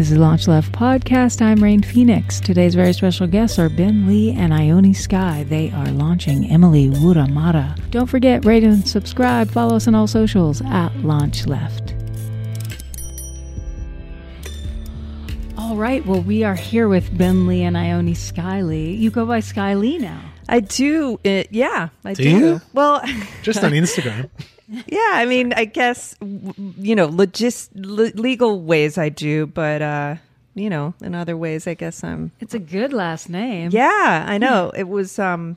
This is Launch Left Podcast. I'm Rain Phoenix. Today's very special guests are Ben Lee and Ione Skye. They are launching Emily Wurramara. Don't forget, rate and subscribe. Follow us on all socials at Launch Left. All right. Well, we are here with Ben Lee and Ione Skye Lee. You go by Skye Lee now. I do. It, yeah, I Do do. you? Well, Just on Instagram. Yeah. I mean, I guess you know, logist le- legal ways I do, but uh, you know, in other ways, I guess I'm. It's a good last name. Yeah, I know. It was um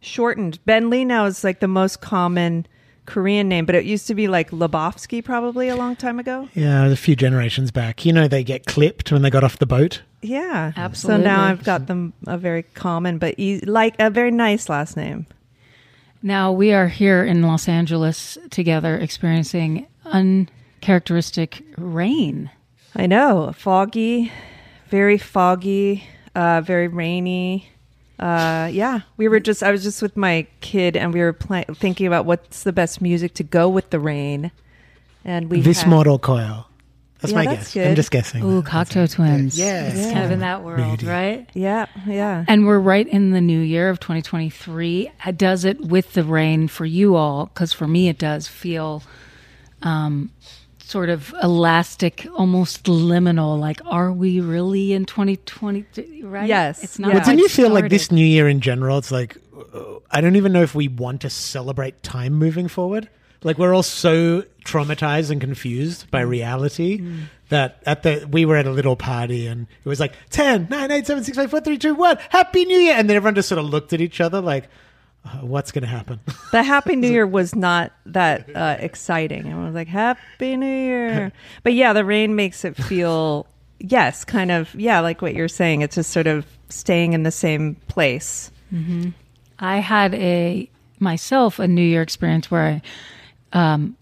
shortened. Ben Lee now is like the most common Korean name, but it used to be like Lebowski probably a long time ago. Yeah, a few generations back. You know, they get clipped when they got off the boat. Yeah, Absolutely. So now I've got them a very common, but e- like a very nice last name. Now we are here in Los Angeles together experiencing uncharacteristic rain. I know, foggy, very foggy, uh, very rainy. Uh, yeah, we were just. I was just with my kid, and we were pla- thinking about what's the best music to go with the rain. And we this had- Mortal Coil. That's Yeah, my that's guess. I'm just guessing. Ooh, Cocteau Twins. Yeah. It's Yeah. kind of in that world, Moody. right? Yeah, yeah. And we're right in the new year of 2023. Uh, Does it with the rain for you all? Because for me, it does feel um, sort of elastic, almost liminal. Like, are we really in 2020? Right? Yes, It's not. yeah. But didn't you feel like this new year in general? It's like uh, I don't even know if we want to celebrate time moving forward. Like we're all so traumatized and confused Mm. by reality that at the we were at a little party and it was like 10, 9, 8, 7, 6, 5, 4, 3, 2, 1, Happy New Year! And then everyone just sort of looked at each other like, uh, what's going to happen? The Happy New Year was not that uh, exciting. I was like, Happy New Year. But yeah, the rain makes it feel, yes, kind of, yeah, like what you're saying. It's just sort of staying in the same place. I had a myself a New Year experience where I, um,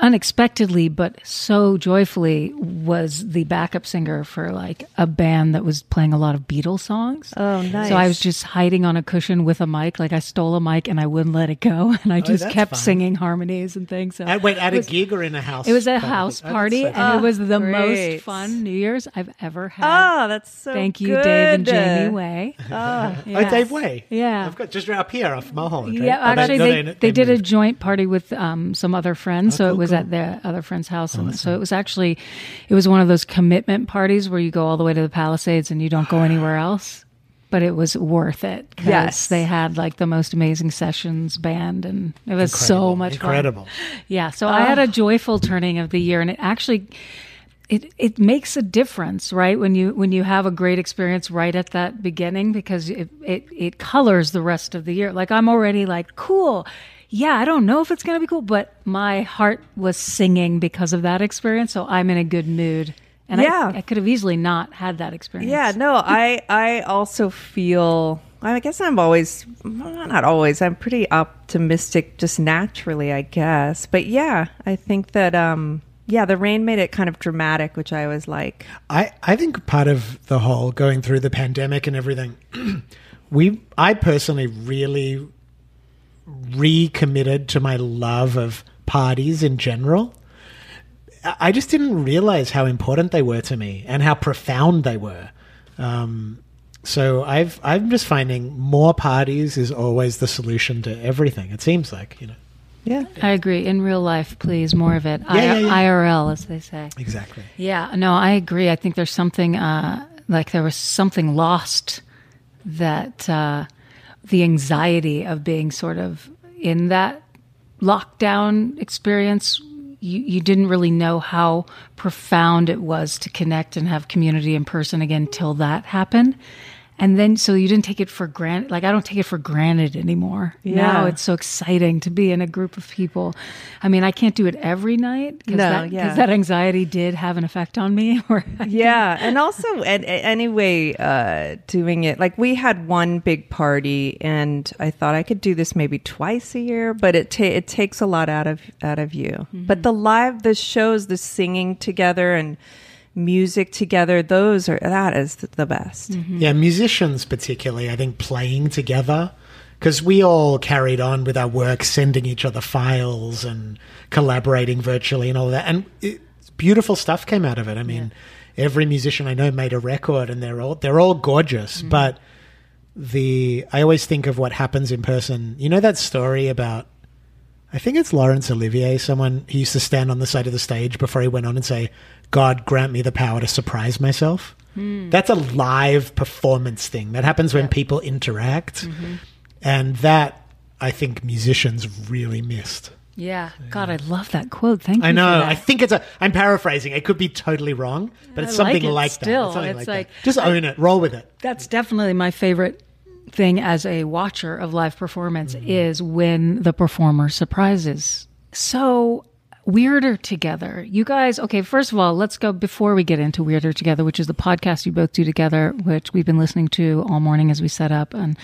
unexpectedly but so joyfully, was the backup singer for like a band that was playing a lot of Beatles songs. Oh, nice. So I was just hiding on a cushion with a mic, like I stole a mic and I wouldn't let it go, and I oh, just that's kept fun. singing harmonies and things. So At, wait, at it a gig or in a house? It was a party? house Oh, party, so and fun. it was the ah, great. most fun New Year's I've ever had. Oh, that's so Thank you, good. Dave and Jamie Way. Oh, Oh, Dave Way. Yeah. I've got just right up here off Mulholland. right? Yeah, Oh, actually, no, they, they, did a joint party with um, some other friends, so Oh, it was at their other friend's house, and so it was actually, it was one of those commitment parties where you go all the way to the Palisades and you don't go anywhere else. But it was worth it because Yes. they had like the most amazing sessions band, and it was so Incredible, much fun. incredible. Yeah, so I had a ah. joyful turning of the year, and it actually it it makes a difference, right? When you when you have a great experience right at that beginning, because it it it colors the rest of the year. Like I'm already like cool. Yeah, I don't know if it's gonna be cool, but my heart was singing because of that experience, so I'm in a good mood. And Yeah. I, I could have easily not had that experience. Yeah, no, I I also feel I guess I'm always not always. I'm pretty optimistic just naturally, I guess. But yeah, I think that um yeah, the rain made it kind of dramatic, which I was like. I, I think part of the whole going through the pandemic and everything, we I personally really recommitted to my love of parties in general. I I just didn't realize how important they were to me and how profound they were. Um, so I've I'm just finding more parties is always the solution to everything. It seems like you know Yeah. I agree. In real life, please, more of it. Yeah, yeah, yeah. IRL, as they say. exactly. Yeah, no, I agree. I think there's something uh, like there was something lost that uh, the anxiety of being sort of in that lockdown experience. You, you didn't really know how profound it was to connect and have community in person again till that happened. And then, so you didn't take it for granted. Like, I don't take it for granted anymore. Now Yeah. it's so exciting to be in a group of people. I mean, I can't do it every night because No, that, yeah. that anxiety did have an effect on me. Yeah and also and, anyway uh doing it like we had one big party and i thought i could do this maybe twice a year but it ta- it takes a lot out of out of you but the live the shows the singing together and music together those are that is the best mm-hmm. Yeah, musicians particularly, I think playing together because we all carried on with our work, sending each other files and collaborating virtually and all that. And it, beautiful stuff came out of it. I mean, every musician I know made a record, and they're all they're all gorgeous. Mm-hmm. But the I always think of what happens in person. You know that story about. I think it's Laurence Olivier. Someone he used to stand on the side of the stage before he went on and say, "God grant me the power to surprise myself." Hmm. That's a live performance thing that happens when people interact, mm-hmm. and that I think musicians really missed. Yeah. God, I love that quote. Thank you. I know. For that. I think it's a. I'm paraphrasing. It could be totally wrong, but it's I like something it like, still. that. It's, something It's like, like- that. just own it. Roll with it. That's definitely my favorite thing as a watcher of live performance mm-hmm. is when the performer surprises. So Weirder Together. You guys, okay, first of all, let's go before we get into Weirder Together, which is the podcast you both do together, which we've been listening to all morning as we set up and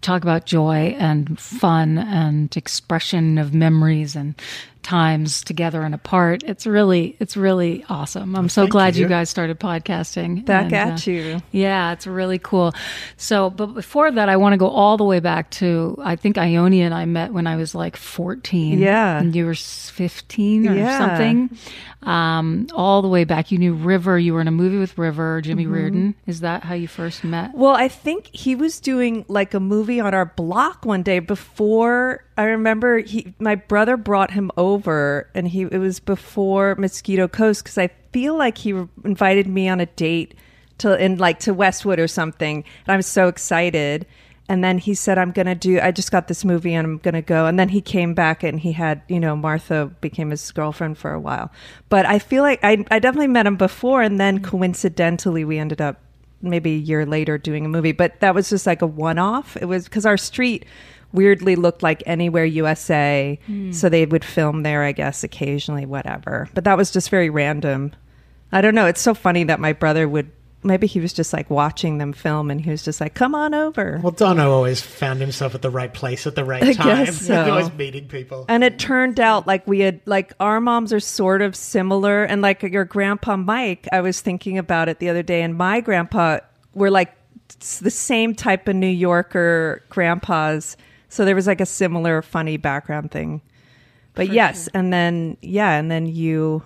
talk about joy and fun and expression of memories and times together and apart. It's really, it's really awesome. I'm so glad you you. guys started podcasting. Back And, at uh, you. yeah, it's really cool. So, but before that, I want to go all the way back to I think Ione and I met when I was like 14. Yeah. And you were 15 or Yeah. something. Um, all the way back. You knew River. You were in a movie with River, Jimmy Mm-hmm. Reardon. Is that how you first met? Well, I think he was doing like a movie on our block one day before. I remember he, my brother brought him over, and he it was before Mosquito Coast because I feel like he invited me on a date to in like to Westwood or something, and I was so excited. And then he said, "I'm gonna do. I just got this movie, and I'm gonna go." And then he came back, and he had, you know, Martha became his girlfriend for a while. But I feel like I, I definitely met him before, and then mm-hmm. coincidentally, we ended up maybe a year later doing a movie, but that was just like a one off. It was because our street weirdly looked like Anywhere USA. Hmm. So they would film there, I guess, occasionally, whatever. But that was just very random. I don't know. It's so funny that my brother would. Maybe he was just like watching them film and he was just like, come on over. Well, Dono always found himself at the right place at the right I time. guess so. always meeting people. And it turned out like we had like our moms are sort of similar, and like your grandpa Mike, I was thinking about it the other day, and my grandpa were like s- the same type of New Yorker grandpas, so there was like a similar funny background thing. But yes, and then yeah, and then you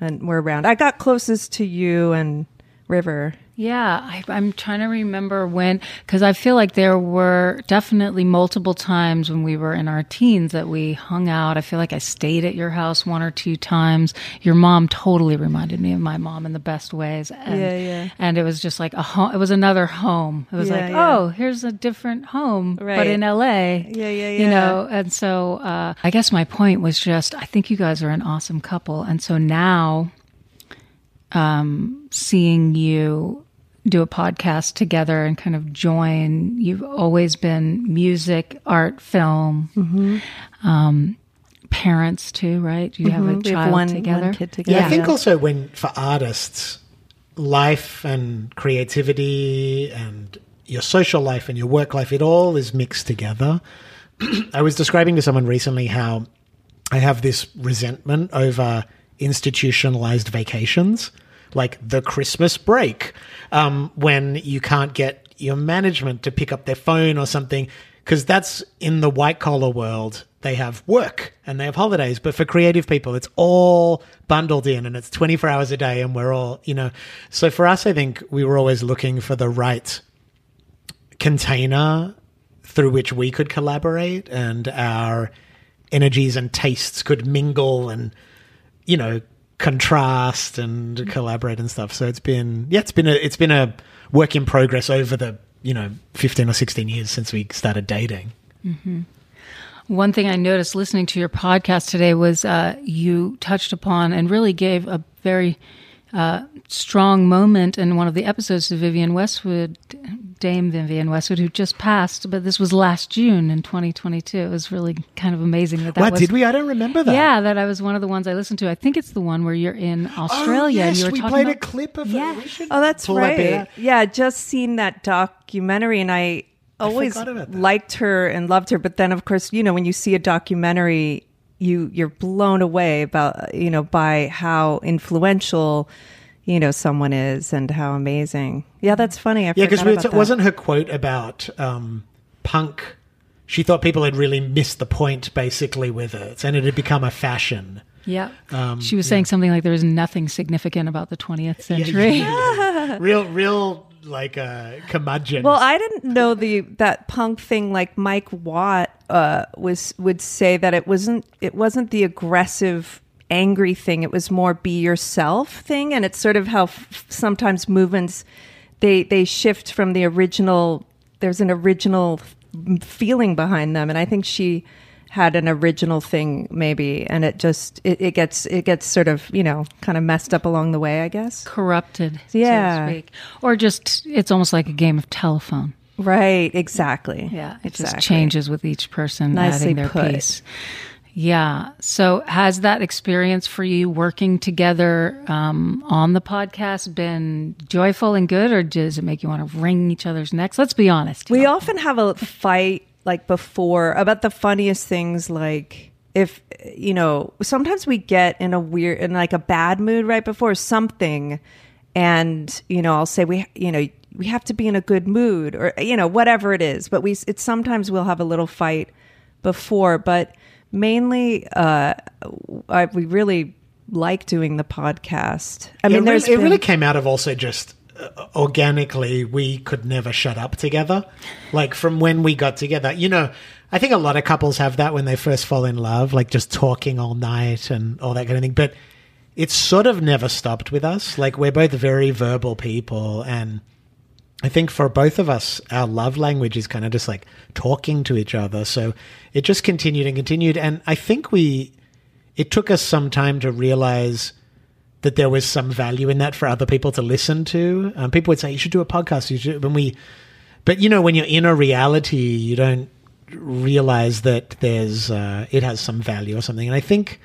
and we're around. I got closest to you and River. Yeah, I, I'm trying to remember when, because I feel like there were definitely multiple times when we were in our teens that we hung out. I feel like I stayed at your house one or two times. Your mom totally reminded me of my mom in the best ways. And, Yeah, yeah. And it was just like a home. It was another home. It was Yeah, like, yeah. oh, here's a different home, but in LA. Yeah, yeah, yeah. You know, and so uh, I guess my point was just, I think you guys are an awesome couple, and so now seeing you do a podcast together and kind of join. You've always been music, art, film, Mm-hmm. um, parents too, right? You have a Mhm. We have child one- together. one kid together. Yeah, I think Yeah. also when for artists, life and creativity and your social life and your work life, it all is mixed together. I was describing to someone recently how I have this resentment over institutionalized vacations, like the Christmas break, um, when you can't get your management to pick up their phone or something, because that's in the white collar world. They have work and they have holidays, but for creative people, it's all bundled in and it's 24 hours a day, and we're all, you know. So for us, I think we were always looking for the right container through which we could collaborate and our energies and tastes could mingle and you know contrast and collaborate and stuff. So it's been yeah it's been a it's been a work in progress over the you know 15 or 16 years since we started dating. One thing I noticed listening to your podcast today was uh, you touched upon and really gave a very uh, strong moment in one of the episodes of Vivian Westwood, Dame Vivian Westwood, who just passed. But this was last June in 2022. It was really kind of amazing that that what was. did we i don't remember that Yeah, that I was one of the ones I listened to. I think it's the one where you're in Australia oh, and yes, you were we talking played about a clip of Yeah. it We Oh, that's pull that right. Yeah, just seen that documentary, and I always forgot about that. liked her and loved her. But then, of course, you know, when you see a documentary, you you're blown away about you know by how influential you know someone is and how amazing. Yeah, that's funny. I Yeah, because forgot it wasn't her quote about um, punk. She thought people had really missed the point, basically, with it, and it had become a fashion. Yeah. Um, she was saying something like there was nothing significant about the 20th century. real, real like a curmudgeon. Well, I didn't know the that punk thing. Like Mike Watt uh, was would say that it wasn't it wasn't the aggressive, angry thing. It was more be yourself thing, and it's sort of how f- sometimes movements they they shift from the original. There's an original feeling behind them, and I think she had an original thing maybe and it just it, it gets it gets sort of you know kind of messed up along the way i guess Corrupted, Yeah. so to speak. Or just, it's almost like a game of telephone. right exactly Yeah, it exactly. just changes with each person Nicely adding their put. piece. Yeah. So, has that experience for you working together um, on the podcast been joyful and good, or does it make you want to wring each other's necks? Let's be honest. We often have a fight like before about the funniest things like if you know sometimes we get in a weird in like a bad mood right before something and you know I'll say we you know we have to be in a good mood or you know whatever it is but we it's sometimes we'll have a little fight before but mainly uh I, we really like doing the podcast. I mean it, really, it really came out of also just organically we could never shut up together like from when we got together you know i think a lot of couples have that when they first fall in love like just talking all night and all that kind of thing but it's sort of never stopped with us like we're both very verbal people and I think for both of us, our love language is kind of just like talking to each other. So it just continued and continued. And I think we, it took us some time to realize that there was some value in that for other people to listen to. Um, people would say, you should do a podcast. You should, when we, but you know, when you're in a reality, you don't realize that there's, uh, it has some value or something. And I think,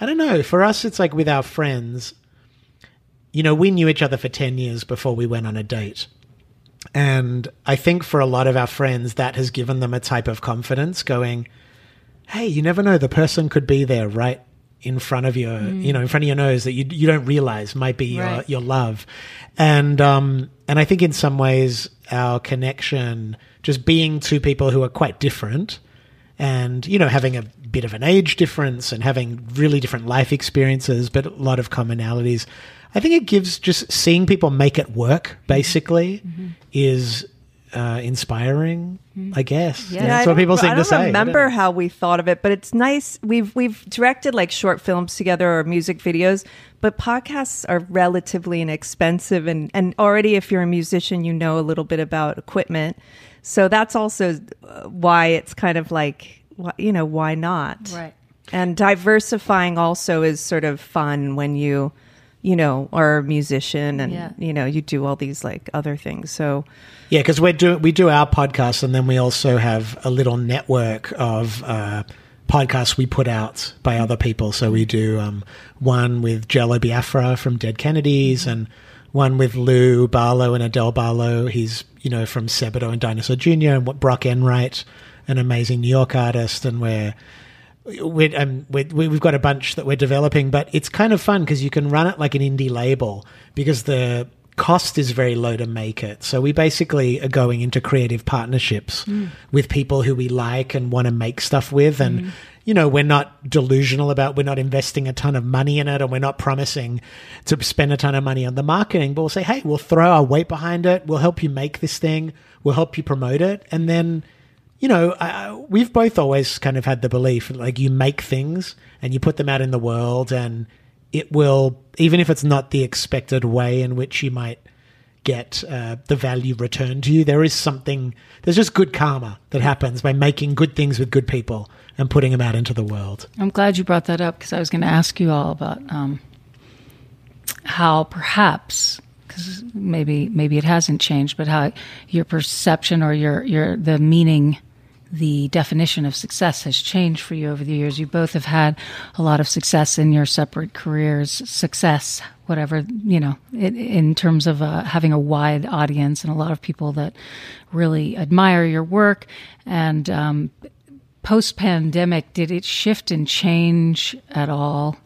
I don't know, for us, it's like with our friends, you know, we knew each other for 10 years before we went on a date. And I think for a lot of our friends, that has given them a type of confidence going, hey, you never know, the person could be there right in front of your, you know, in front of your nose that you, you don't realize might be your, Right. your love. And, um, and I think in some ways, our connection, just being two people who are quite different and, you know, having a bit of an age difference and having really different life experiences, but a lot of commonalities. I think it gives just seeing people make it work, basically, is uh, inspiring, I guess. Yeah. That's I what don't- people seem I to don't say. I don't remember know. how we thought of it, but it's nice. We've we've directed like short films together or music videos, but podcasts are relatively inexpensive, and and already if you're a musician, you know a little bit about equipment, so that's also uh, why it's kind of like wh- you know why not Right. and diversifying also is sort of fun when you you know are a musician and Yeah. you know you do all these like other things so Yeah, because we do we do our podcast, and then we also have a little network of uh, podcasts we put out by other people. So we do um, one with Jello Biafra from Dead Kennedys, and one with Lou Barlow and Adele Barlow. He's you know from Sebadoh and Dinosaur Jr. and what Brock Enright, an amazing New York artist, and we're um, we're, we've got a bunch that we're developing, but it's kind of fun because you can run it like an indie label because the cost is very low to make it. So we basically are going into creative partnerships with people who we like and want to make stuff with. And, you know, we're not delusional about, we're not investing a ton of money in it and we're not promising to spend a ton of money on the marketing, but we'll say, hey, we'll throw our weight behind it. We'll help you make this thing. We'll help you promote it. And then, you know, we've both always kind of had the belief that like you make things and you put them out in the world, and it will, even if it's not the expected way in which you might get uh, the value returned to you, there is something, there's just good karma that happens by making good things with good people and putting them out into the world. I'm glad you brought that up because I was going to ask you all about um, how perhaps because maybe maybe it hasn't changed, but how your perception or your your the meaning, the definition of success has changed for you over the years. You both have had a lot of success in your separate careers. Success, whatever you know, in, in terms of uh, having a wide audience and a lot of people that really admire your work and. Um, Post pandemic, did it shift and change at all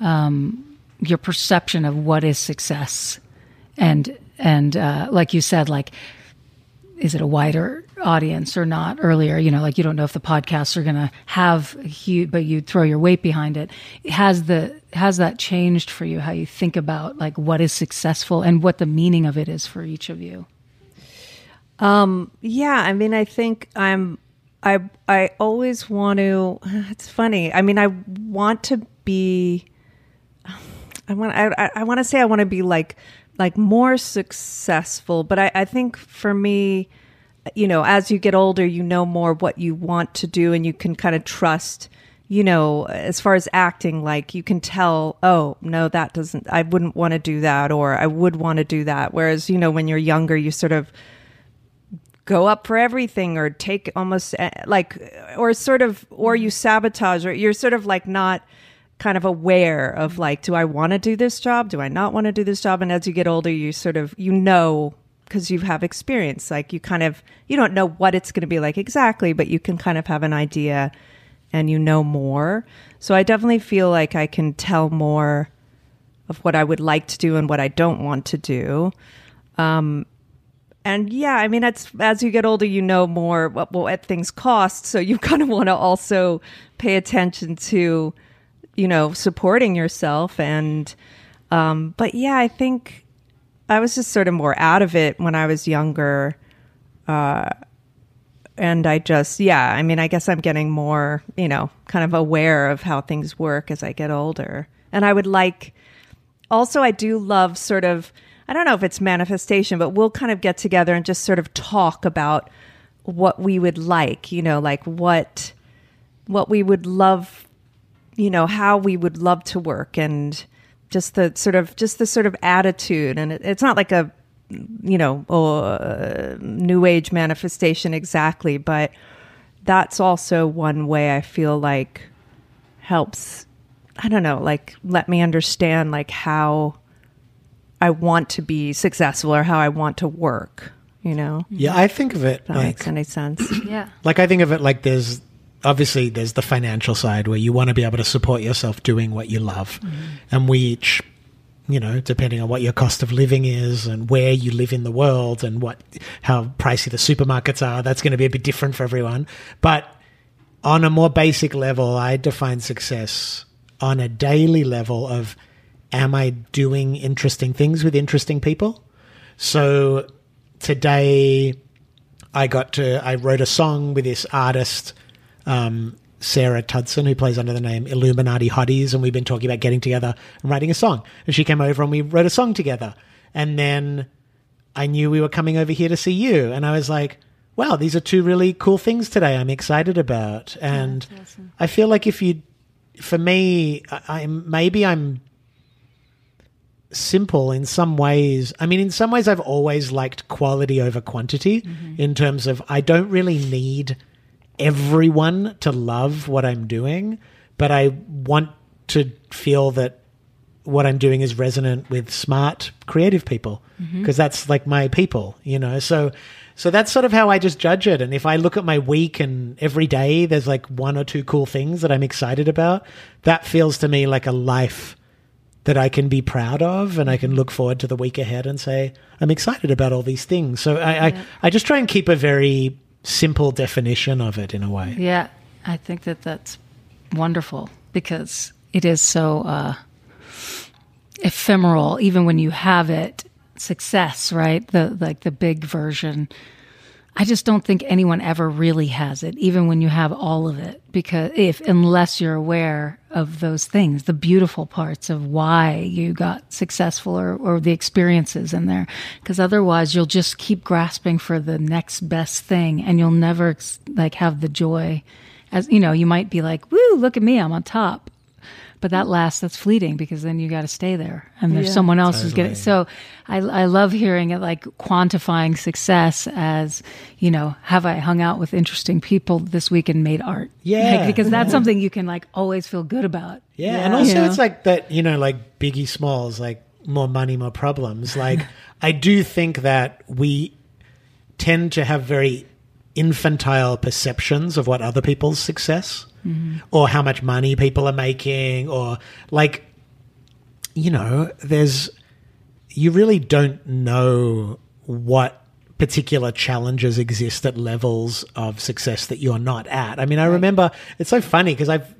um, your perception of what is success? And and uh, like you said, like is it a wider audience or not earlier you know like you don't know if the podcasts are going to have huge but you throw your weight behind it has the has that changed for you how you think about like what is successful and what the meaning of it is for each of you um Yeah, I mean, I think I'm. I I always want to. It's funny. I mean, I want to be. I want. I- I want to say I want to be like like more successful, but I I think for me, you know, as you get older, you know more what you want to do, and you can kind of trust. You know, as far as acting, like you can tell, oh, no, that doesn't, I wouldn't want to do that, or I would want to do that. Whereas, you know, when you're younger, you sort of, go up for everything or take almost uh, like or sort of or you sabotage or you're sort of like not kind of aware of like do I want to do this job? Do I not want to do this job? And as you get older you sort of you know because you have experience like you kind of you don't know what it's going to be like exactly but you can kind of have an idea and you know more. So I definitely feel like I can tell more of what I would like to do and what I don't want to do. Um, and yeah, I mean, it's, as you get older, you know more what, what things cost. So you kind of want to also pay attention to, you know, supporting yourself. And, um, but yeah, I think I was just sort of more out of it when I was younger. Uh, and I just, yeah, I mean, I guess I'm getting more, you know, kind of aware of how things work as I get older. And I would like, also, I do love sort of, I don't know if it's manifestation, but we'll kind of get together and just sort of talk about what we would like, you know, like what what we would love, you know, how we would love to work and just the sort of just the sort of attitude and it, it's not like a you know, uh, new age manifestation exactly, but that's also one way I feel like helps I don't know, like let me understand like how I want to be successful or how I want to work, you know? Yeah, I think of it that like makes any sense. yeah like I think of it like there's obviously there's the financial side where you want to be able to support yourself doing what you love, mm-hmm. and we each, you know, depending on what your cost of living is and where you live in the world and what how pricey the supermarkets are, that's going to be a bit different for everyone. But on a more basic level, I define success on a daily level of am I doing interesting things with interesting people? So today I got to I wrote a song with this artist um, Sarah Tudzin who plays under the name Illuminati Hotties and we've been talking about getting together and writing a song. And she came over and we wrote a song together. And then I knew we were coming over here to see you. And I was like wow these are two really cool things today I'm excited about. And I feel like if you for me I, I maybe I'm simple in some ways. I mean, in some ways, I've always liked quality over quantity in terms of I don't really need everyone to love what I'm doing, but I want to feel that what I'm doing is resonant with smart, creative people mm-hmm. because that's like my people, you know. So, so that's sort of how I just judge it. And if I look at my week and every day there's like one or two cool things that I'm excited about, that feels to me like a life that I can be proud of and I can mm-hmm. look forward to the week ahead and say, I'm excited about all these things. So I, I, I just try and keep a very simple definition of it in a way. Yeah, I think that that's wonderful because it is so uh, ephemeral. Even when you have it, success, right? The like the big version. I just don't think anyone ever really has it, even when you have all of it, because if unless you're aware of those things, the beautiful parts of why you got successful or, or the experiences in there, because otherwise you'll just keep grasping for the next best thing, and you'll never like have the joy. As you know, you might be like, "Woo, look at me, I'm on top," but that mm-hmm. lasts. That's fleeting because then you got to stay there, and there's Yeah. someone else who's getting. So I, I love hearing it like quantifying success as, you know, have I hung out with interesting people this week and made art? Yeah. Like, because that's something you can like always feel good about. Yeah, and also Yeah. it's like that, you know, like Biggie Smalls, like more money, more problems. Like I do think that we tend to have very infantile perceptions of what other people's success Mm-hmm. or how much money people are making or like you know, there's you really don't know what particular challenges exist at levels of success that you're not at. I mean, I remember it's so funny because I've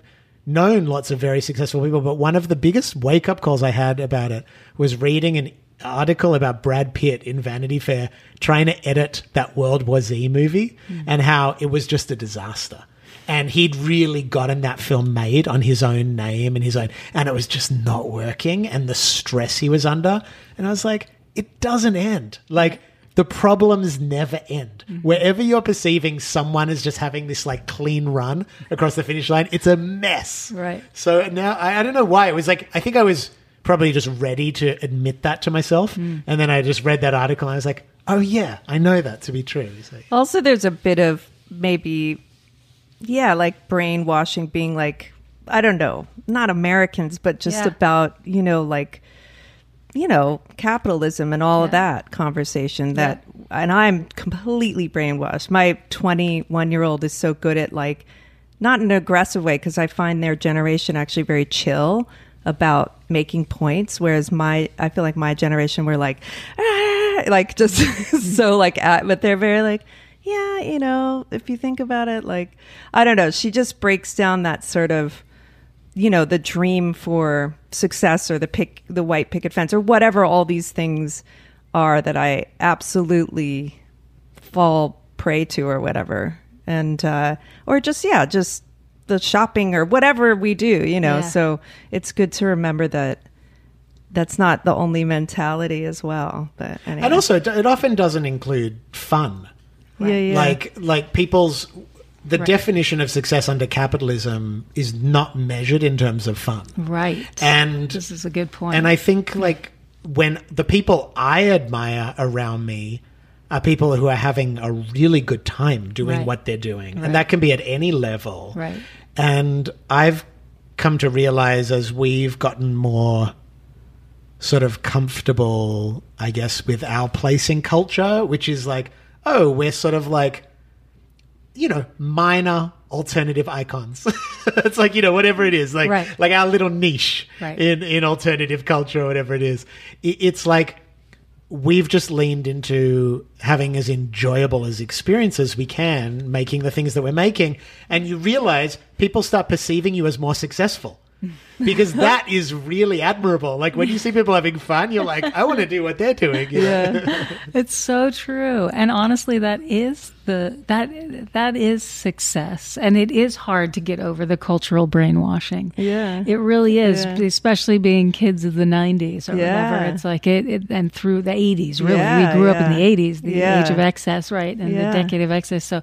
known lots of very successful people, but one of the biggest wake up calls I had about it was reading an article about Brad Pitt in Vanity Fair trying to edit that World War Z movie mm. and how it was just a disaster. And he'd really gotten that film made on his own name and his own, and it was just not working and the stress he was under. And I was like, it doesn't end. Like, the problems never end. Mm-hmm. Wherever you're perceiving someone is just having this like clean run across the finish line, it's a mess. Right. So now I, I don't know why it was like I think I was probably just ready to admit that to myself, mm. and then I just read that article and I was like, oh yeah, I know that to be true. Like, Also, there's a bit of maybe, yeah, like brainwashing, being like, I don't know, not Americans, but just Yeah. about, you know, like, you know, capitalism and all of that conversation that, and I'm completely brainwashed. My 21 year old is so good at like, not in an aggressive way, because I find their generation actually very chill about making points, whereas my, I feel like my generation were like, "Ah," like just so like, at, but they're very like, yeah, you know, if you think about it, like, I don't know, she just breaks down that sort of, you know, the dream for success or the pick, the white picket fence or whatever all these things are that I absolutely fall prey to or whatever. And, uh, or just, yeah, just the shopping or whatever we do, you know. Yeah. So it's good to remember that that's not the only mentality as well. But anyway. and also it, it often doesn't include fun. Yeah, yeah. Like like people's the Right. definition of success under capitalism is not measured in terms of fun. Right. And this is a good point. And I think like when the people I admire around me are people who are having a really good time doing Right. what they're doing. Right. And that can be at any level. Right. And I've come to realize as we've gotten more sort of comfortable, I guess, with our place in culture, which is like, oh, we're sort of like, you know, minor alternative icons. it's like, you know, whatever it is, like Right. like our little niche Right. in, in alternative culture or whatever it is. It, it's like we've just leaned into having as enjoyable as experience as we can, making the things that we're making, and you realize people start perceiving you as more successful. Because that is really admirable. Like when you see people having fun, you're like, I want to do what they're doing. know? yeah. It's so true. And honestly that is the that that is success. And it is hard to get over the cultural brainwashing. Yeah. It really is, Yeah. especially being kids of the 90s or Yeah. whatever. It's like it, it and through the 80s, really. Yeah, we grew up in the 80s, the age of excess, right? And the decade of excess. So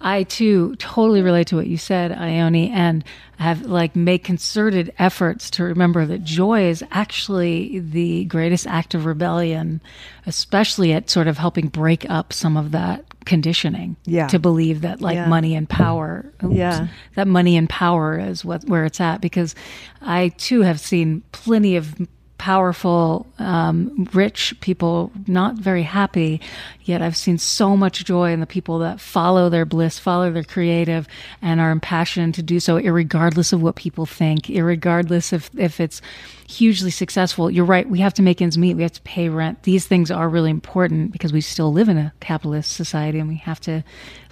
I too totally relate to what you said, Ione, and have like make concerted efforts to remember that joy is actually the greatest act of rebellion, especially at sort of helping break up some of that conditioning Yeah. to believe that like Yeah. money and power oops, Yeah. that money and power is what where it's at because I too have seen plenty of powerful, um, rich people not very happy. Yet I've seen so much joy in the people that follow their bliss, follow their creative, and are impassioned to do so, irregardless of what people think, irregardless if if it's hugely successful. You're right. We have to make ends meet. We have to pay rent. These things are really important because we still live in a capitalist society and we have to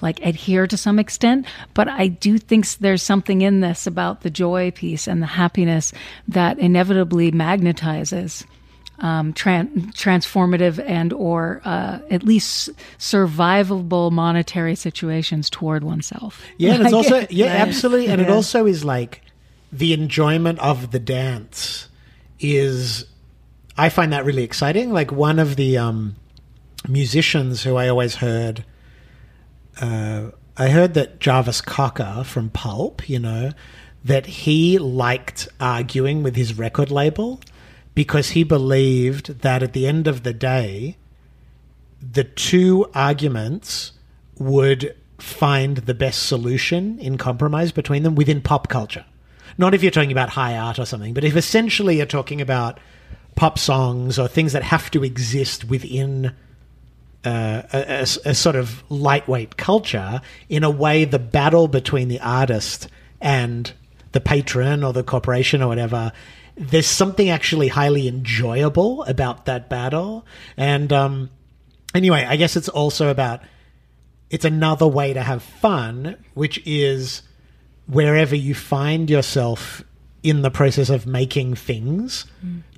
like adhere to some extent. But I do think there's something in this about the joy piece and the happiness that inevitably magnetizes um, tran- transformative and or uh, at least survivable monetary situations toward oneself. Yeah, and it's also yeah, absolutely, and it also is like the enjoyment of the dance is. I find that really exciting. Like one of the um, musicians who I always heard, uh, I heard that Jarvis Cocker from Pulp, you know, that he liked arguing with his record label because he believed that at the end of the day, the two arguments would find the best solution in compromise between them within pop culture. Not if you're talking about high art or something, but if essentially you're talking about pop songs or things that have to exist within uh, a, a- a sort of lightweight culture, in a way, the battle between the artist and the patron or the corporation or whatever, there's something actually highly enjoyable about that battle. And um, anyway, I guess it's also about it's another way to have fun, which is wherever you find yourself in the process of making things,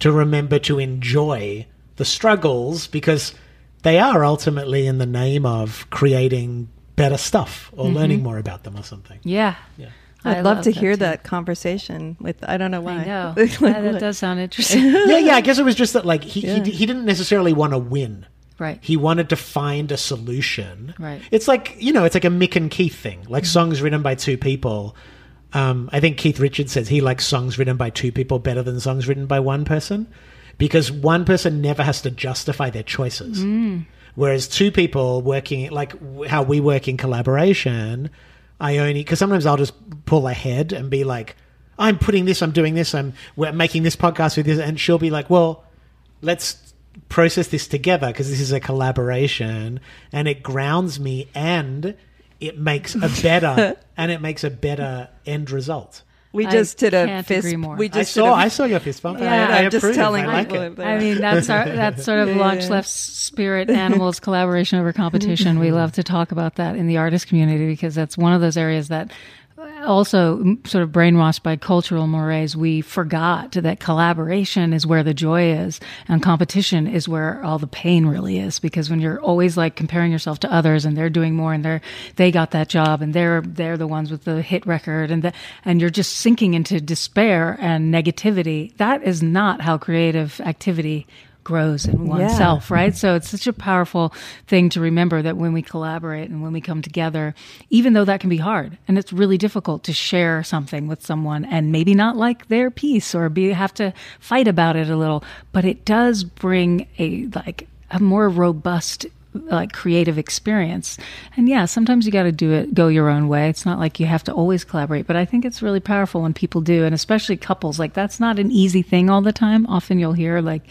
to remember to enjoy the struggles because they are ultimately in the name of creating better stuff or learning more about them or something. Yeah. Yeah. I'd I love, to hear too. that conversation with. I don't know why. I know. Like, Yeah, that does sound interesting. yeah, yeah. I guess it was just that, like, he, Yeah. he, he didn't necessarily want to win. right. He wanted to find a solution. Right. It's like, you know, it's like a Mick and Keith thing, like Mm-hmm. songs written by two people. Um, I think Keith Richards says he likes songs written by two people better than songs written by one person because one person never has to justify their choices. Mm. Whereas two people working, like how we work in collaboration, I only, because sometimes I'll just pull ahead and be like, I'm putting this, I'm doing this, I'm we're making this podcast with this. And she'll be like, well, let's process this together because this is a collaboration and it grounds me and it makes a better and it makes a better end result. We I just did a can't fist. agree more. We I just saw did a, I saw your fist bump. Yeah, I, I I'm just approve. telling I like people it. I mean, that's our that's sort of Yeah, launch yeah. left spirit animals collaboration over competition. we love to talk about that in the artist community because that's one of those areas that also sort of brainwashed by cultural mores we forgot that collaboration is where the joy is and competition is where all the pain really is. Because when you're always like comparing yourself to others and they're doing more and they're they got that job and they're they're the ones with the hit record and the, and you're just sinking into despair and negativity that is not how creative activity grows in oneself, right? So it's such a powerful thing to remember that when we collaborate and when we come together, even though that can be hard and it's really difficult to share something with someone and maybe not like their piece or be have to fight about it a little, but it does bring a like a more robust like creative experience. And yeah, sometimes you got to do it go your own way. It's not like you have to always collaborate, but I think it's really powerful when people do and especially couples. Like that's not an easy thing all the time. Often you'll hear like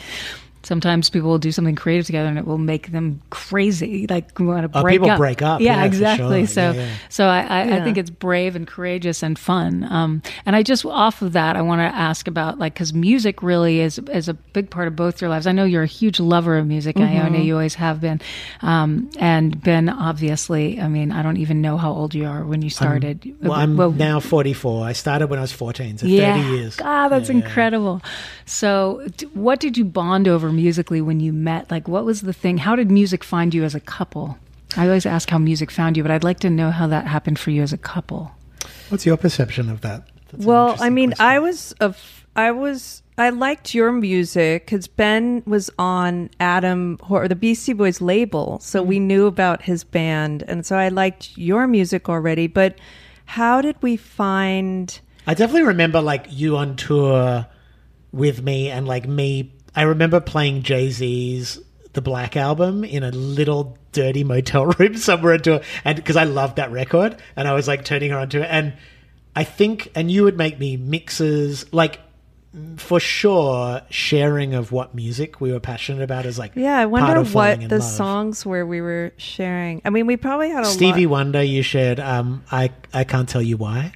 sometimes people will do something creative together and it will make them crazy like want to Oh, break people up break up. yeah, Yeah, exactly sure. so Yeah, yeah. so I, I, I think it's brave and courageous and fun. Um, and I just off of that, I want to ask about like because music really is is a big part of both your lives. I know you're a huge lover of music, Mm-hmm. Ione. You always have been, um, and been obviously. I mean, I don't even know how old you are when you started. Well, I'm Well, now 44. I started when I was 14, so 30 yeah. years. God, that's Yeah, yeah. incredible. So, d- what did you bond over musically when you met? Like, what was the thing? How did music find you as a couple? I always ask how music found you, but I'd like to know how that happened for you as a couple. What's your perception of that? That's Well, I mean, question. I was a f- I was I liked your music because Ben was on Adam or the Beastie Boys label, so we mm-hmm. knew about his band, and so I liked your music already. But how did we find? I definitely remember like you on tour with me and like me. I remember playing Jay Z's The Black Album in a little dirty motel room somewhere on tour, and because I loved that record, and I was like turning her on to it, and I think, and you would make me mixes like. For sure, sharing of what music we were passionate about is like Yeah, I wonder what the love. songs were we were sharing. I mean, we probably had a Stevie lot. Wonder, you shared. Um, I I can't tell you why.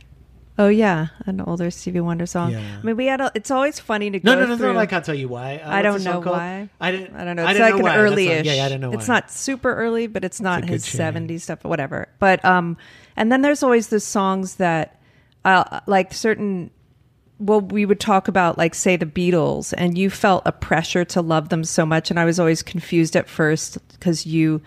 Oh yeah, an older Stevie Wonder song. Yeah. I mean, we had. A, it's always funny to No, go no, no, through. no, I can't tell you why. Uh, I don't know called? why. I didn't. I don't know. It's don't like know an why. Early-ish. not- Yeah, yeah, I don't know. Why. It's not super early, but it's not good his '70s stuff, but whatever. But um, and then there's always the songs that, uh, like certain. Well, we would talk about like say the Beatles, and you felt a pressure to love them so much, and I was always confused at first because you.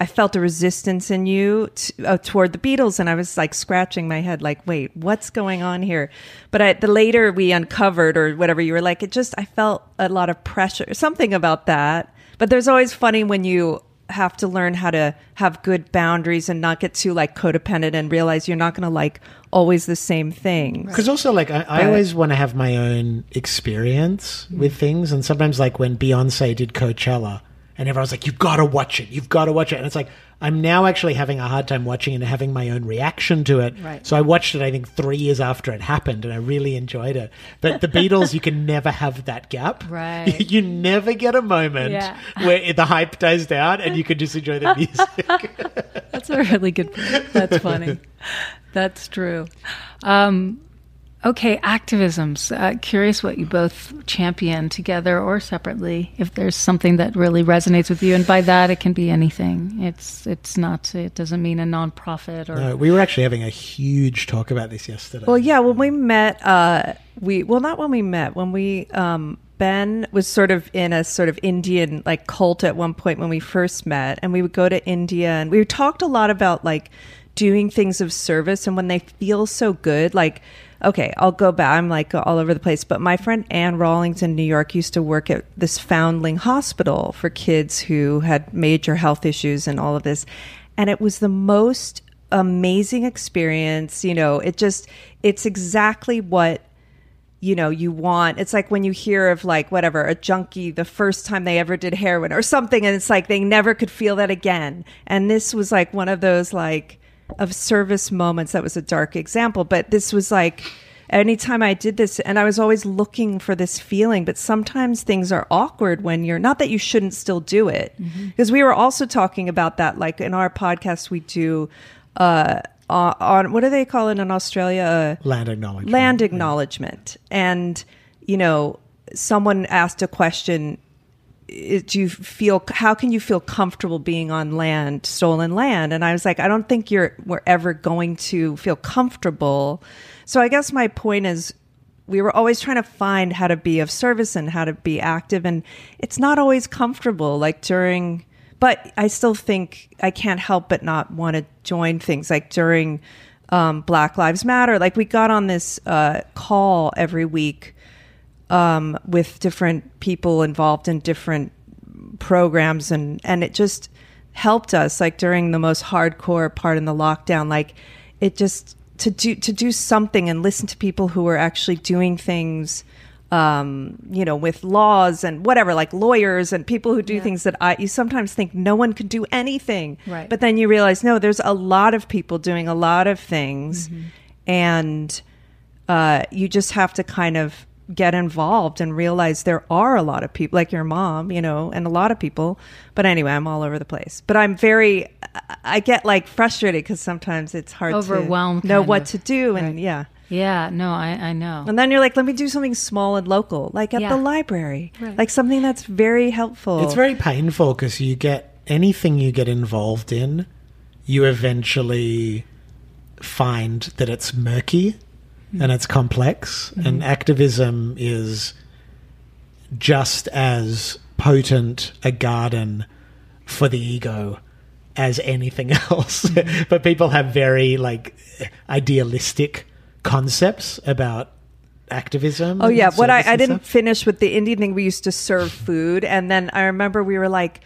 I felt a resistance in you t- uh, toward the Beatles, and I was like scratching my head, like, "Wait, what's going on here?" But I, the later we uncovered, or whatever, you were like, it just I felt a lot of pressure, something about that. But there's always funny when you have to learn how to have good boundaries and not get too like codependent and realize you're not going to like always the same thing. Because also, like, I, I always want to have my own experience with things, and sometimes, like, when Beyonce did Coachella, and everyone's like, "You've got to watch it. You've got to watch it," and it's like. I'm now actually having a hard time watching it and having my own reaction to it. Right. So I watched it, I think, three years after it happened, and I really enjoyed it. But the Beatles, you can never have that gap. Right. You never get a moment Yeah. where the hype dies down and you can just enjoy the music. That's a really good point. That's funny. That's true. Um, Okay, activisms. Uh, curious what you both champion together or separately. If there's something that really resonates with you, and by that it can be anything. It's it's not. It doesn't mean a nonprofit or. No, we were actually having a huge talk about this yesterday. Well, yeah, when we met, uh, we well, not when we met. When we um, Ben was sort of in a sort of Indian like cult at one point when we first met, and we would go to India, and we talked a lot about like doing things of service, and when they feel so good, like okay, I'll go back. I'm like all over the place. But my friend Anne Rawlings in New York used to work at this foundling hospital for kids who had major health issues and all of this. And it was the most amazing experience. You know, it just, it's exactly what you know you want it's like when you hear of like whatever a junkie the first time they ever did heroin or something and it's like they never could feel that again and this was like one of those like of service moments that was a dark example but this was like anytime i did this and i was always looking for this feeling but sometimes things are awkward when you're not that you shouldn't still do it because we were also talking about that like in our podcast we do uh on, on what do they call it in australia? Uh, land acknowledgement. land acknowledgement. And you know someone asked a question do you feel how can you feel comfortable being on land stolen land? And i was like i don't think you're we're ever going to feel comfortable. So i guess my point is we were always trying to find how to be of service and how to be active and it's not always comfortable like during but i still think i can't help but not want to join things like during um, black lives matter. Like we got on this uh, call every week um, with different people involved in different programs and and it just helped us like during the most hardcore part in the lockdown like it just to do to do something and listen to people who are actually doing things um, you know with laws and whatever like lawyers and people who do Yeah. things that I you sometimes think no one could do anything Right. but then you realize no there's a lot of people doing a lot of things Mm-hmm. and uh, you just have to kind of get involved and realize there are a lot of people like your mom you know and a lot of people but anyway i'm all over the place but i'm very I- i get like frustrated because sometimes it's hard Overwhelmed, to know what of. to do and Right. yeah Yeah, no, I, I know. and then you're like let me do something small and local like at Yeah. the library Right. like something that's very helpful It's very painful because you get anything you get involved in, you eventually find that it's murky Mm-hmm. and it's complex, mm-hmm. and activism is just as potent a garden for the ego as anything else. Mm-hmm. but people have very like idealistic concepts about activism. Oh yeah, what I, I didn't stuff. finish with the Indian thing. We used to serve food, and then I remember we were like,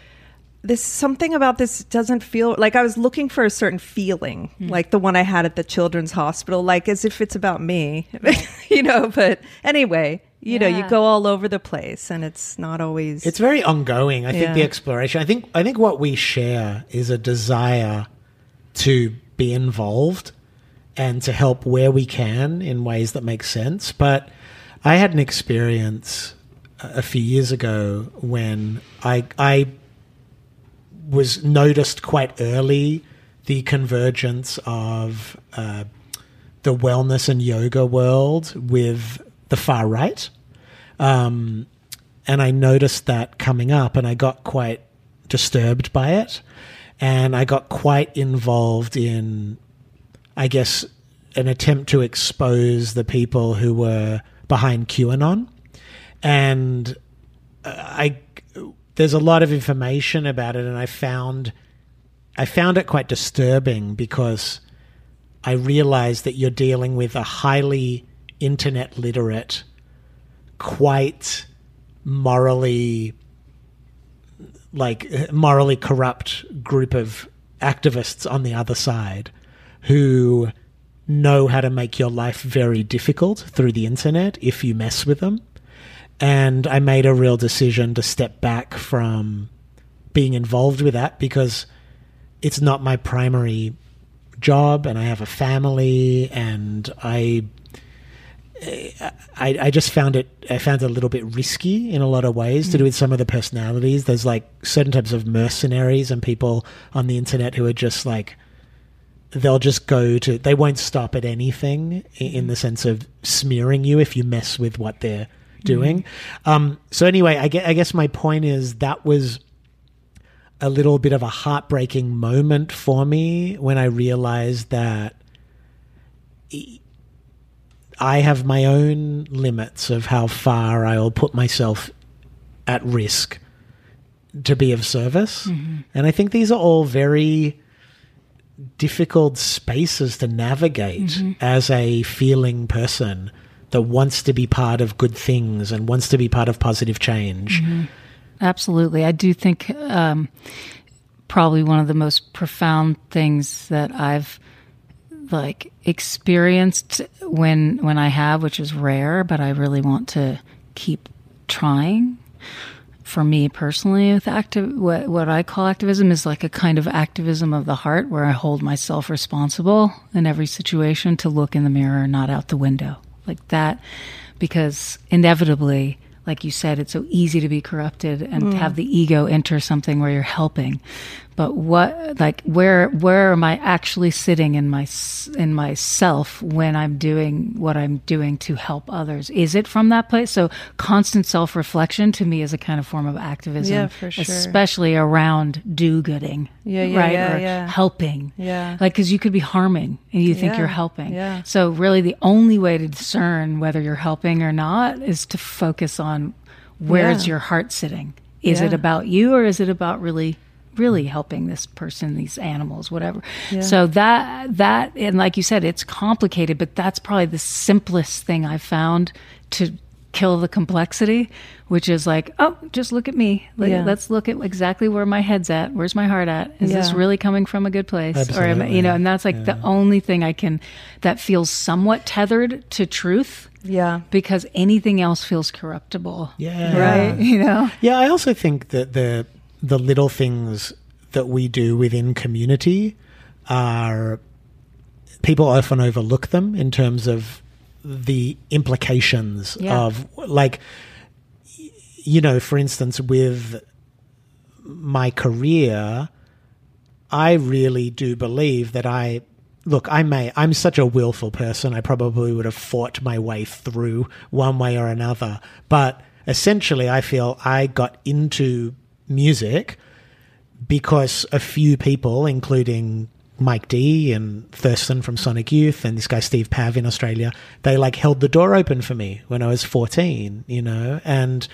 "This something about this doesn't feel like." I was looking for a certain feeling, Hmm. like the one I had at the children's hospital, like as if it's about me, you know. But anyway, you know, you go all over the place, and it's not always. It's very ongoing. I think the exploration. I think I think what we share is a desire to be involved and to help where we can in ways that make sense. But I had an experience a a few years ago when I I was noticed quite early the convergence of uh, the wellness and yoga world with the far right. Um, and I noticed that coming up, and I got quite disturbed by it. And I got quite involved in, I guess, an attempt to expose the people who were behind QAnon. And uh, I, there's a lot of information about it, and I found, I found it quite disturbing because I realized that you're dealing with a highly internet literate, quite morally like morally corrupt group of activists on the other side who know how to make your life very difficult through the internet if you mess with them. And I made a real decision to step back from being involved with that because it's not my primary job and I have a family and I I, I just found it I found it a little bit risky in a lot of ways to do hmm. with some of the personalities. There's like certain types of mercenaries and people on the internet who are just like they'll just go to they won't stop at anything in hmm. the sense of smearing you if you mess with what they're doing. Um, so anyway, I guess, I guess my point is that was a little bit of a heartbreaking moment for me when I realized that I have my own limits of how far I'll put myself at risk to be of service. And I think these are all very difficult spaces to navigate as a feeling person that wants to be part of good things and wants to be part of positive change. Absolutely. I do think um, probably one of the most profound things that I've like experienced when when I have, which is rare, but I really want to keep trying. For me personally, with active, what what I call activism is like a kind of activism of the heart, where I hold myself responsible in every situation to look in the mirror, not out the window, like that, because inevitably like you said, it's so easy to be corrupted and to have mm. the ego enter something where you're helping. But what, like, where, where am I actually sitting in my, in myself when I'm doing what I'm doing to help others? Is it from that place? So constant self reflection to me is a kind of form of activism, Yeah, for sure. especially around do-gooding, Yeah, yeah, right, yeah, or yeah. helping, Yeah. like because you could be harming and you think you're helping. yeah. So really, the only way to discern whether you're helping or not is to focus on where's Yeah. your heart sitting. Is it about you or is it about really, really helping this person, these animals, whatever? Yeah. So that that and like you said, it's complicated, but that's probably the simplest thing I found to kill the complexity, which is like, oh, just look at me. Like, Yeah. Let's look at exactly where my head's at. Where's my heart at? Is this Yeah. really coming from a good place? Or am, I- you know, and that's like the only thing I can that feels somewhat tethered to truth Yeah. because anything else feels corruptible. Yeah. Right? You know? Yeah, I also think that the the little things that we do within community are people often overlook them in terms of the implications Yeah. of like you know, for instance with my career, I really do believe that I look, I may I'm such a willful person, I probably would have fought my way through one way or another. But essentially I feel I got into music because a few people, including Mike D and Thurston from Sonic Youth and this guy Steve Pav in Australia, they like held the door open for me when I was 14, you know, and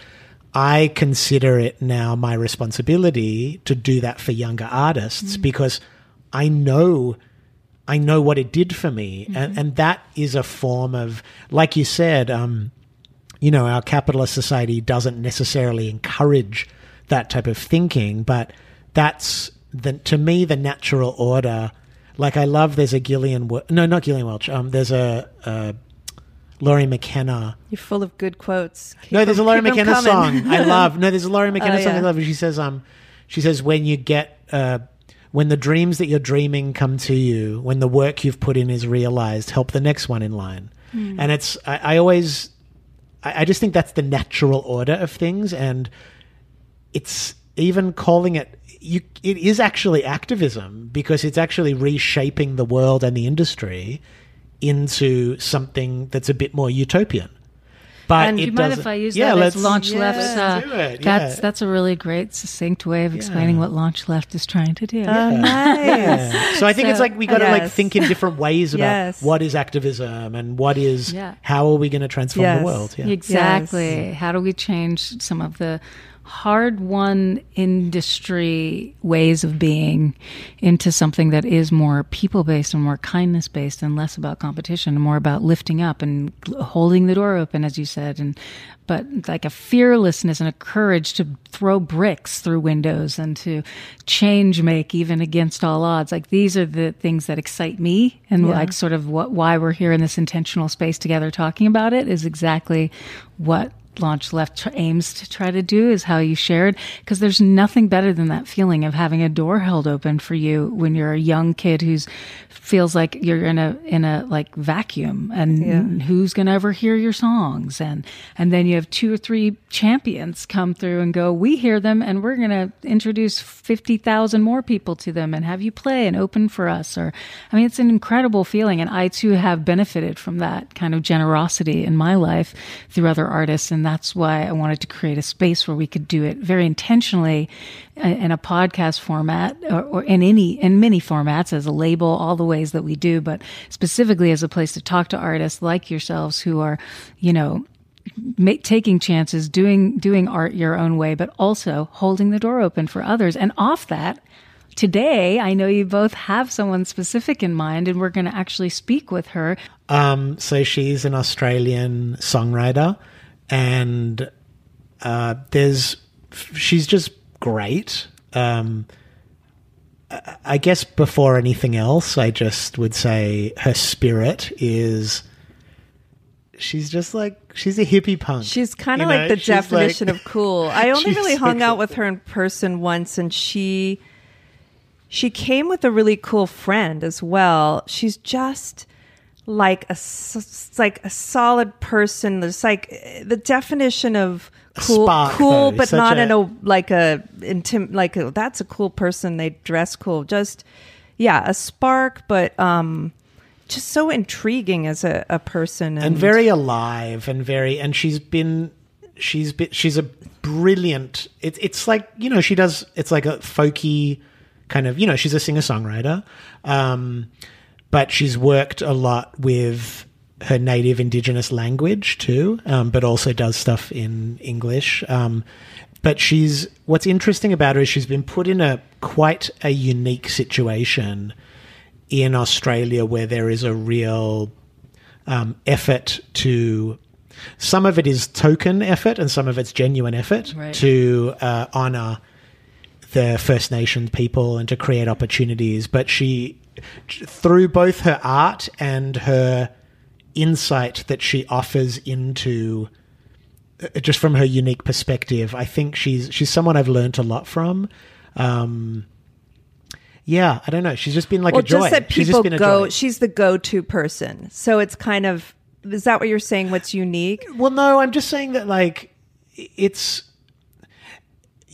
I consider it now my responsibility to do that for younger artists because I know I know what it did for me and and that is a form of like you said um you know, our capitalist society doesn't necessarily encourage that type of thinking, but that's the to me the natural order. Like I love there's a Gillian, no, not Gillian Welch. Um, there's a, a Lori McKenna. You're full of good quotes. Keep no, there's a Lori McKenna song I love. No, there's a Lori McKenna Oh, song I love. She says, um, she says when you get uh. When the dreams that you're dreaming come to you, when the work you've put in is realized, help the next one in line. Hmm. And it's, I, I always, I, I just think that's the natural order of things. And it's even calling it you it is actually activism because it's actually reshaping the world and the industry into something that's a bit more utopian but and it do you mind if I use yeah, that as let's- launch yeah, left's? Uh, do That's yeah. that's a really great, succinct way of explaining Yeah. what launch left is trying to do. Oh, nice. Yeah. So I think it's like we got to like think in different ways about Yes. what is activism and what is Yeah. how are we going to transform Yes. the world. Yeah. Exactly. How do we change some of the hard won industry ways of being into something that is more people based and more kindness based and less about competition and more about lifting up and holding the door open, as you said, and but like a fearlessness and a courage to throw bricks through windows and to change make even against all odds. Like these are the things that excite me and Yeah. like sort of what why we're here in this intentional space together talking about it is exactly what Launch Left aims to try to do is how you shared because there's nothing better than that feeling of having a door held open for you when you're a young kid who's feels like you're in a in a like vacuum and Yeah. who's going to ever hear your songs and and then you have two or three champions come through and go we hear them and we're going to introduce 50,000 more people to them and have you play and open for us or I mean it's an incredible feeling and I too have benefited from that kind of generosity in my life through other artists and that's why I wanted to create a space where we could do it very intentionally uh, in a podcast format or, or in any in many formats as a label all the ways that we do but specifically as a place to talk to artists like yourselves who are you know make, taking chances doing doing art your own way but also holding the door open for others. And off that today i know you both have someone specific in mind and we're going to actually speak with her. Um, so she's an Australian songwriter, and uh, there's she's just great. Um, I- guess before anything else, I just would say her spirit is. She's just like she's a hippie punk. She's kind of know? like the She's definition like- of cool. I only really hung out with her in person once, and she she came with a really cool friend as well. She's just like a like a solid person. There's like the definition of cool, cool, though. but Such not a- in a like a intim like a, that's a cool person. They dress cool. Just yeah, a spark, but um, just so intriguing as a, a person and very alive and very and she's been she's been she's a brilliant it's it's like you know she does it's like a folky kind of you know she's a singer songwriter um but she's worked a lot with her native indigenous language too um but also does stuff in english um but she's what's interesting about her is she's been put in a quite a unique situation in Australia where there is a real um, effort to. Some of it is token effort, and some of it's genuine effort Right. to uh, honor the First Nations people and to create opportunities. But she, through both her art and her insight that she offers into uh, just from her unique perspective, I think she's she's someone I've learned a lot from. Um, yeah, I don't know. She's just been like well, a joy. just that she's people just been a go. joy. She's the go-to person. So it's kind of is that what you're saying? What's unique? Well, no, I'm just saying that like it's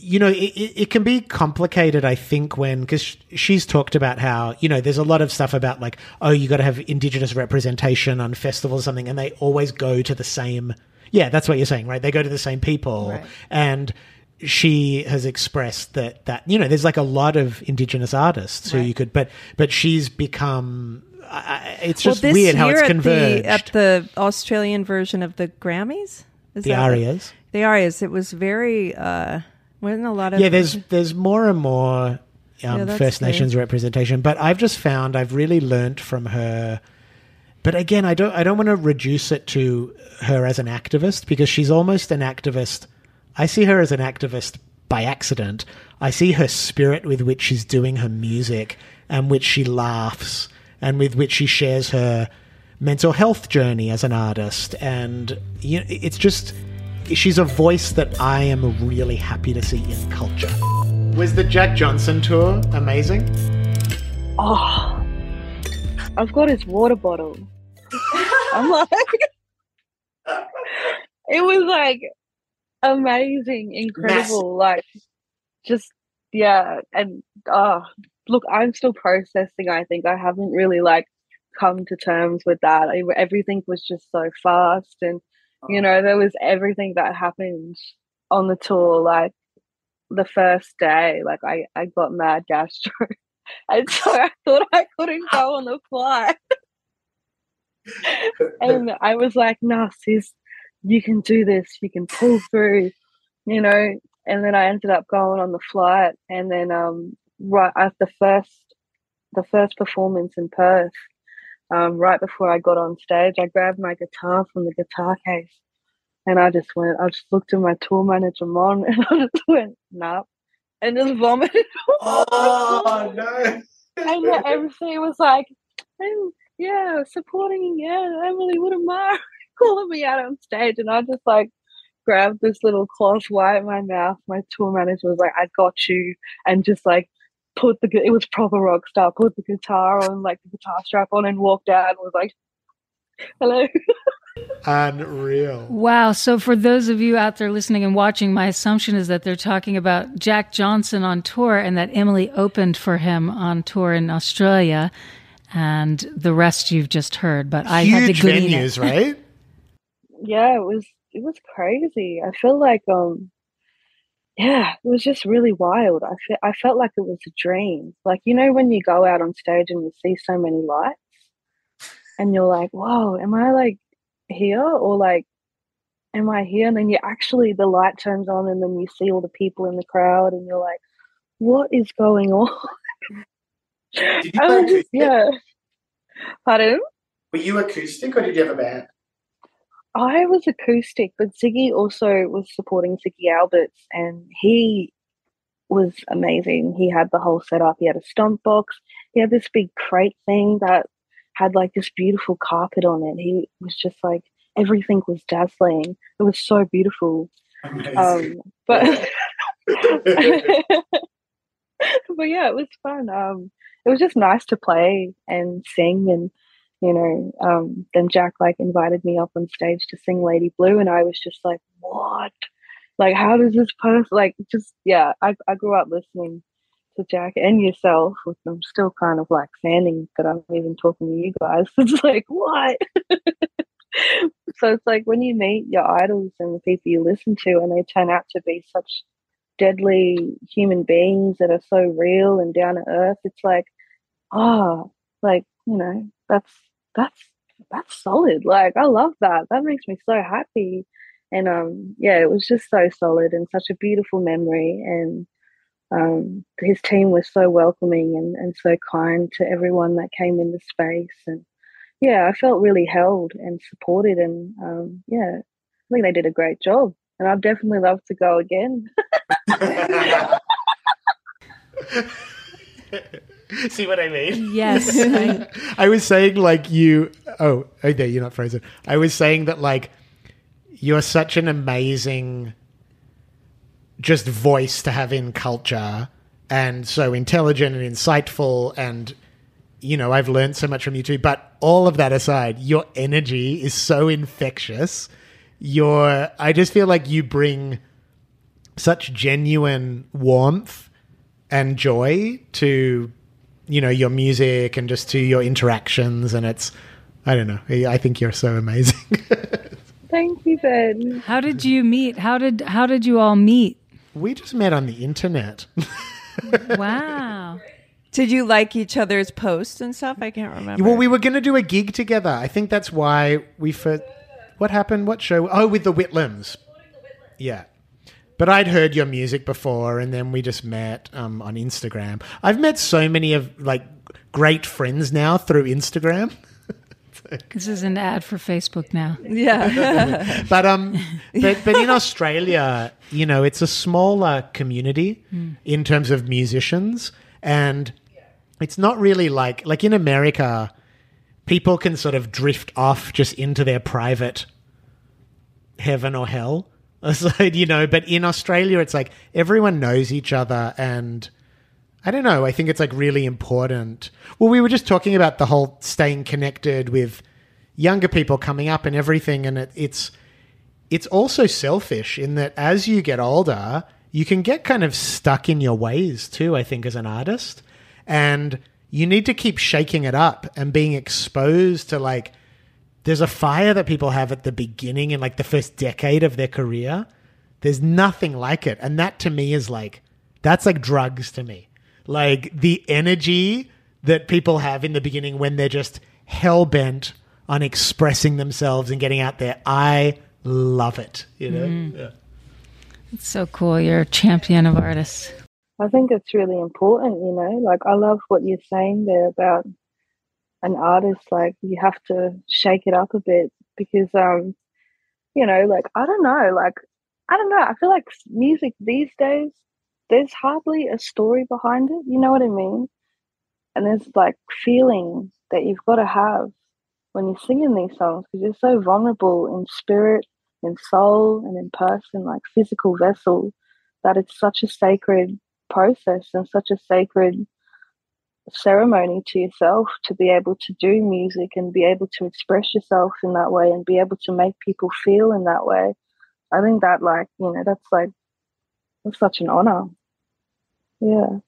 you know it, it can be complicated. I think when because she's talked about how you know there's a lot of stuff about like oh you got to have indigenous representation on festivals or something, and they always go to the same. Yeah, that's what you're saying, right? They go to the same people, Right. and she has expressed that that you know there's like a lot of indigenous artists who Right. you could, but but she's become. I, it's just this weird how it's at converged. the at the Australian version of the Grammys, is the that ARIAs. The ARIAs. It was very. uh wasn't a lot of yeah there's there's more and more um, Yeah, first good. nations representation but i've just found i've really learnt from her. But again i don't i don't want to reduce it to her as an activist because she's almost an activist. I see her as an activist by accident. I see her spirit with which she's doing her music and which she laughs and with which she shares her mental health journey as an artist. And you know, it's just she's a voice that I am really happy to see in culture. Was the Jack Johnson tour amazing? Oh, I've got his water bottle. I'm like, it was like amazing, incredible. Like, just, yeah. And, oh, look, I'm still processing. I think I haven't really like come to terms with that. I, everything was just so fast. And, you know, there was everything that happened on the tour. Like, the first day, like, I, I got mad gastro. And so I thought I couldn't go on the flight. and I was like, nah, sis, you can do this. You can pull through, you know. And then I ended up going on the flight. And then um, right at the first, the first performance in Perth, um, right before I got on stage, I grabbed my guitar from the guitar case. And I just went, I just looked at my tour manager, Mon, and I just went, nah, and just vomited. Oh no! and then everything was like, "Oh, yeah, supporting, yeah, Emily Woodamar calling me out on stage, and I just like grabbed this little cloth, wiped my mouth. My tour manager was like, "I got you," and just like put the it was proper rock star. Put the guitar on, like the guitar strap on, and walked out and was like, "Hello." Unreal. Wow. So, for those of you out there listening and watching, my assumption is that they're talking about Jack Johnson on tour and that Emily opened for him on tour in Australia, and the rest you've just heard. But I Huge had to glean venues, it. right? yeah, it was it was crazy. I feel like um yeah, it was just really wild. I fe- I felt like it was a dream. Like you know when you go out on stage and you see so many lights and you're like, "Whoa, am I like here or like am I here?" And then you actually the light turns on and then you see all the people in the crowd and you're like, "What is going on?" Did you play just, yeah. Pardon? Were you acoustic or did you have a band? I was acoustic, but Ziggy also was supporting Ziggy Alberts, and he was amazing. He had the whole setup. He had a stomp box. He had this big crate thing that had like this beautiful carpet on it. He was just like everything was dazzling. It was so beautiful. Um, but but yeah, it was fun. Um, it was just nice to play and sing, and you know, um, then Jack like invited me up on stage to sing Lady Blue, and I was just like, what? Like, how does this person like just yeah? I I grew up listening to Jack and yourself, which I'm still kind of like fanning that I'm even talking to you guys. It's like what? so it's like when you meet your idols and the people you listen to, and they turn out to be such deadly human beings that are so real and down to earth. It's like, ah, like you know, that's that's that's solid. Like I love that. That makes me so happy. And um, yeah, it was just so solid and such a beautiful memory. And um, his team was so welcoming and, and so kind to everyone that came in the space. And yeah, I felt really held and supported. And um, yeah, I think they did a great job. And I'd definitely love to go again. See what I mean? Yes. I- I was saying like you. Oh, oh, there you're not frozen. I was saying that like you're such an amazing, just voice to have in culture, and so intelligent and insightful, and you know I've learned so much from you too. But all of that aside, your energy is so infectious. Your, I just feel like you bring such genuine warmth and joy to you know your music and just to your interactions and it's i don't know i think you're so amazing Thank you, Ben. how did you meet? How did how did you all meet? we just met on the internet Wow. Did you like each other's posts and stuff? I can't remember. well we were going to do a gig together i think that's why we first what happened what show oh with the whitlams yeah but i'd heard your music before and then we just met um, on instagram i've met so many of like great friends now through instagram This is an ad for Facebook now. yeah. but um but but in australia you know it's a smaller community in terms of musicians and it's not really like like in america people can sort of drift off just into their private heaven or hell aside you know but in australia it's like everyone knows each other and I don't know. I think it's like really important. Well, we were just talking about the whole staying connected with younger people coming up and everything, and it, it's it's also selfish in that as you get older, you can get kind of stuck in your ways too. I think as an artist, and you need to keep shaking it up and being exposed to like there's a fire that people have at the beginning in like the first decade of their career. There's nothing like it, and that to me is like that's like drugs to me like the energy that people have in the beginning when they're just hell bent on expressing themselves and getting out there. I love it. You know, mm. Yeah. It's so cool. You're a champion of artists. I think it's really important, you know. Like I love what you're saying there about an artist. Like you have to shake it up a bit because, um, you know, like I don't know, like I don't know. I feel like music these days, there's hardly a story behind it. You know what I mean? And there's like feeling that you've got to have when you're singing these songs because you're so vulnerable in spirit in soul and in person, like physical vessel, that it's such a sacred process and such a sacred ceremony to yourself to be able to do music and be able to express yourself in that way and be able to make people feel in that way. I think that like, you know, that's like that's such an honor. Yeah.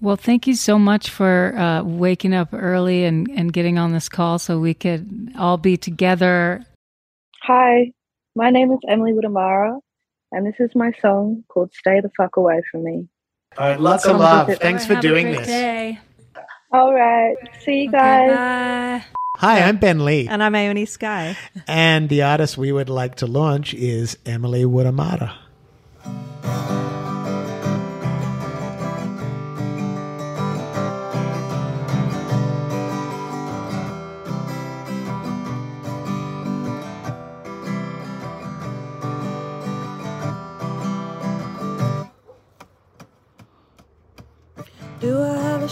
Well, thank you so much for uh, waking up early and, and getting on this call so we could all be together. Hi, my name is Emily Wurramara, and this is my song called Stay the Fuck Away From Me. All right, lots of love. Thanks for doing this. Day. All right. See you guys. bye. Hi, I'm Ben Lee. And I'm Ione Skye. And the artist we would like to launch is Emily Wurramara.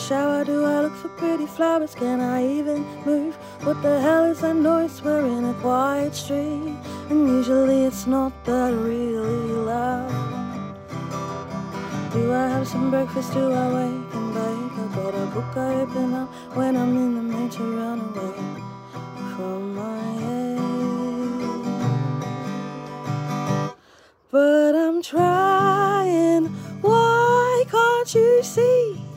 Shower? Do I look for pretty flowers? Can I even move? What the hell is that noise? We're in a quiet street, and usually it's not that really loud. Do I have some breakfast? Do I wake and bake? I got a book I open up when I'm in the mood to run away from my head. But I'm trying. Why can't you see?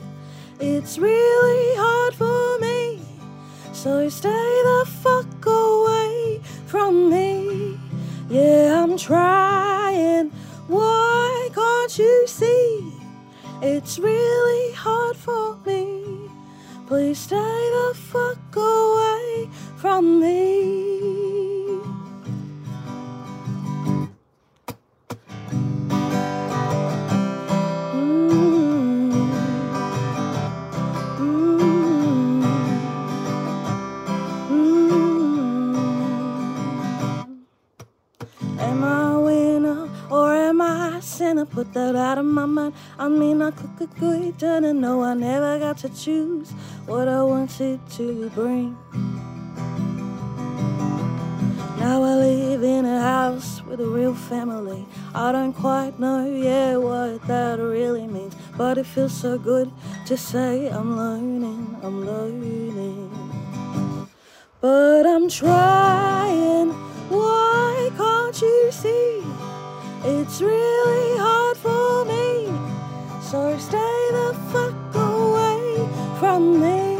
It's really hard for me. So stay the fuck away from me. Yeah, I'm trying. Why can't you see? It's really hard for me. Please stay the fuck away from me. I a sinner? Put that out of my mind. I mean, I could, could, could, didn't know I never got to choose what I wanted to bring. Now I live in a house with a real family. I don't quite know, yet what that really means. But it feels so good to say I'm learning, I'm learning. But I'm trying, why can't you see? It's really hard for me. So stay the fuck away from me.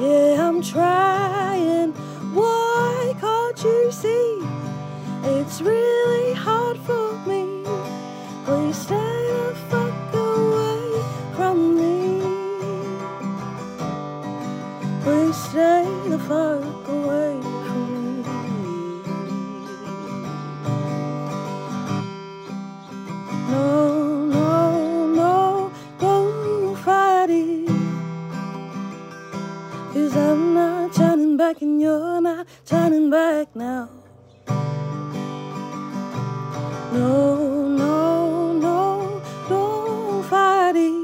Yeah, I'm trying. Why can't you see? It's really hard for me. Please stay the fuck away from me. Please stay back and you're not turning back now. No, no, no, don't fight it.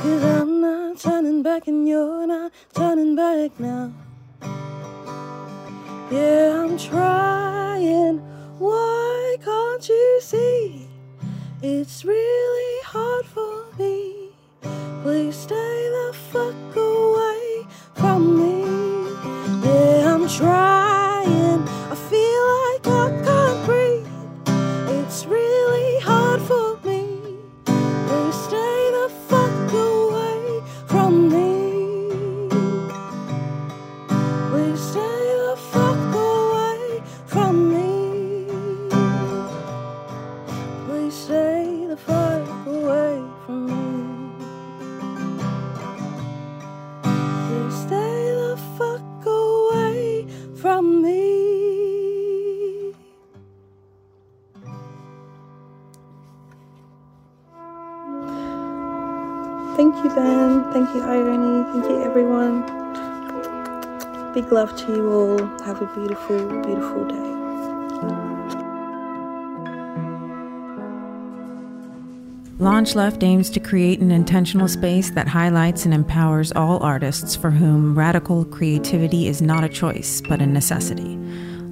Cause I'm not turning back and you're not turning back now. Yeah, I'm trying. Why can't you see? It's really hard for me. Please stay the fuck away me. Yeah, I'm trying. Big love to you all. Have a beautiful, beautiful day. Launch Left aims to create an intentional space that highlights and empowers all artists for whom radical creativity is not a choice, but a necessity.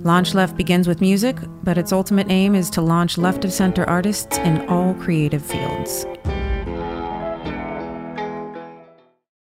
Launch Left begins with music, but its ultimate aim is to launch left of center artists in all creative fields.